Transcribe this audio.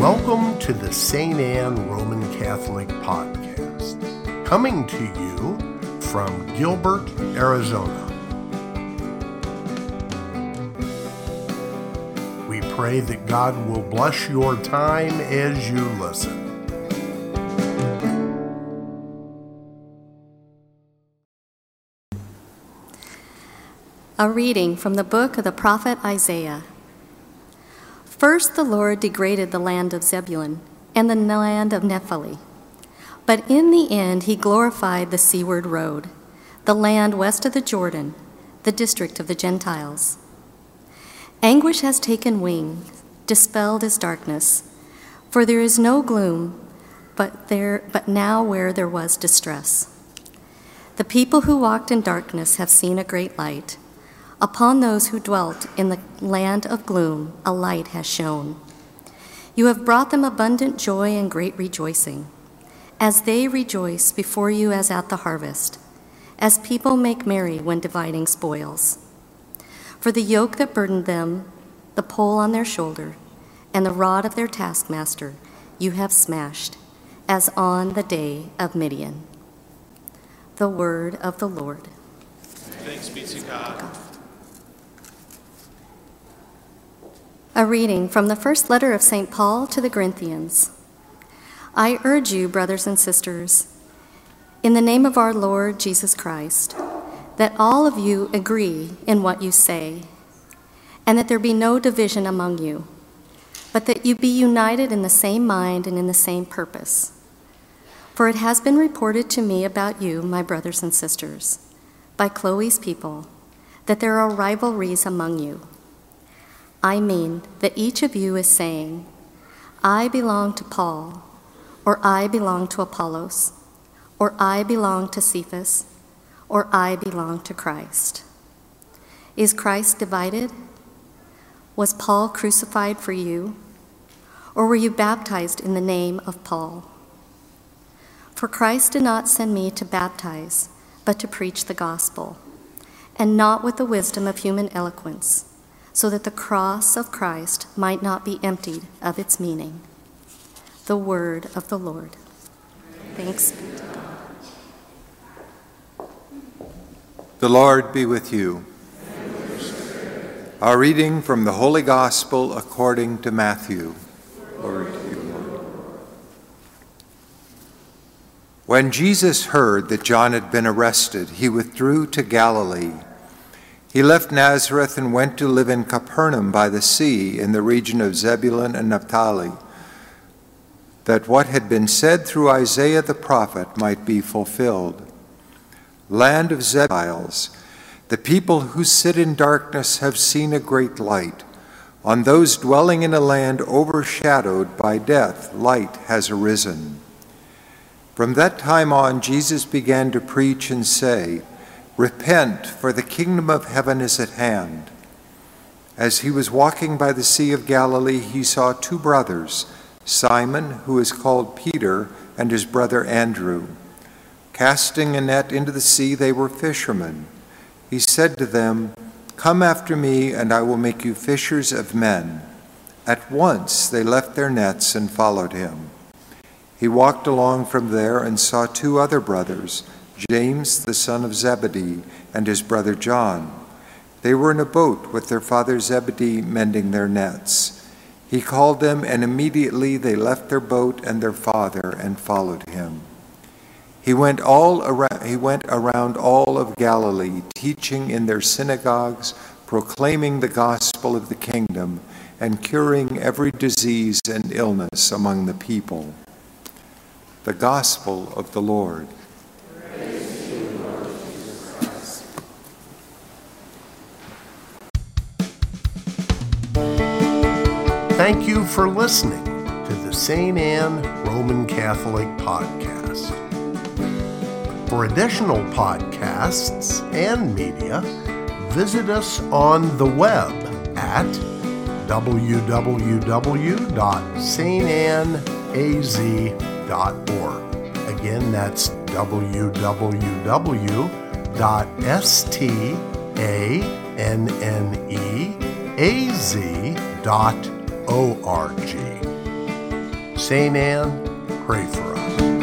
Welcome to the St. Anne Roman Catholic Podcast, coming to you from Gilbert, Arizona. We pray that God will bless your time as you listen. A reading from the book of the prophet Isaiah. First, the Lord degraded the land of Zebulun and the land of Naphtali. But in the end, he glorified the seaward road, the land west of the Jordan, the district of the Gentiles. Anguish has taken wing, dispelled is darkness, for there is no gloom, but, there, but now where there was distress. The people who walked in darkness have seen a great light. Upon those who dwelt in the land of gloom, a light has shone. You have brought them abundant joy and great rejoicing, as they rejoice before you as at the harvest, as people make merry when dividing spoils. For the yoke that burdened them, the pole on their shoulder, and the rod of their taskmaster, you have smashed, as on the day of Midian. The word of the Lord. Thanks be to God. A reading from the first letter of St. Paul to the Corinthians. I urge you, brothers and sisters, in the name of our Lord Jesus Christ, that all of you agree in what you say, and that there be no division among you, but that you be united in the same mind and in the same purpose. For it has been reported to me about you, my brothers and sisters, by Chloe's people, that there are rivalries among you. I mean that each of you is saying, I belong to Paul, or I belong to Apollos, or I belong to Cephas, or I belong to Christ. Is Christ divided? Was Paul crucified for you? Or were you baptized in the name of Paul? For Christ did not send me to baptize, but to preach the gospel, and not with the wisdom of human eloquence so that the cross of Christ might not be emptied of its meaning. The word of the Lord. Thanks be to God. The Lord be with you. Our reading from the Holy Gospel according to Matthew. Glory to you, Lord. When Jesus heard that John had been arrested, he withdrew to Galilee. He left Nazareth and went to live in Capernaum by the sea in the region of Zebulun and Naphtali, that what had been said through Isaiah the prophet might be fulfilled. Land of Zebulun, the people who sit in darkness have seen a great light. On those dwelling in a land overshadowed by death, light has arisen. From that time on, Jesus began to preach and say, Repent, for the kingdom of heaven is at hand. As he was walking by the Sea of Galilee, he saw two brothers, Simon, who is called Peter, and his brother Andrew. Casting a net into the sea, they were fishermen. He said to them, Come after me, and I will make you fishers of men. At once they left their nets and followed him. He walked along from there and saw two other brothers. James, the son of Zebedee, and his brother John. They were in a boat with their father Zebedee mending their nets. He called them, and immediately they left their boat and their father and followed him. He went, all around, he went around all of Galilee, teaching in their synagogues, proclaiming the gospel of the kingdom, and curing every disease and illness among the people. The gospel of the Lord. Thank you for listening to the St. Anne Roman Catholic Podcast. For additional podcasts and media, visit us on the web at www.standaz.org. Again, that's O R G. Saint Anne, pray for us.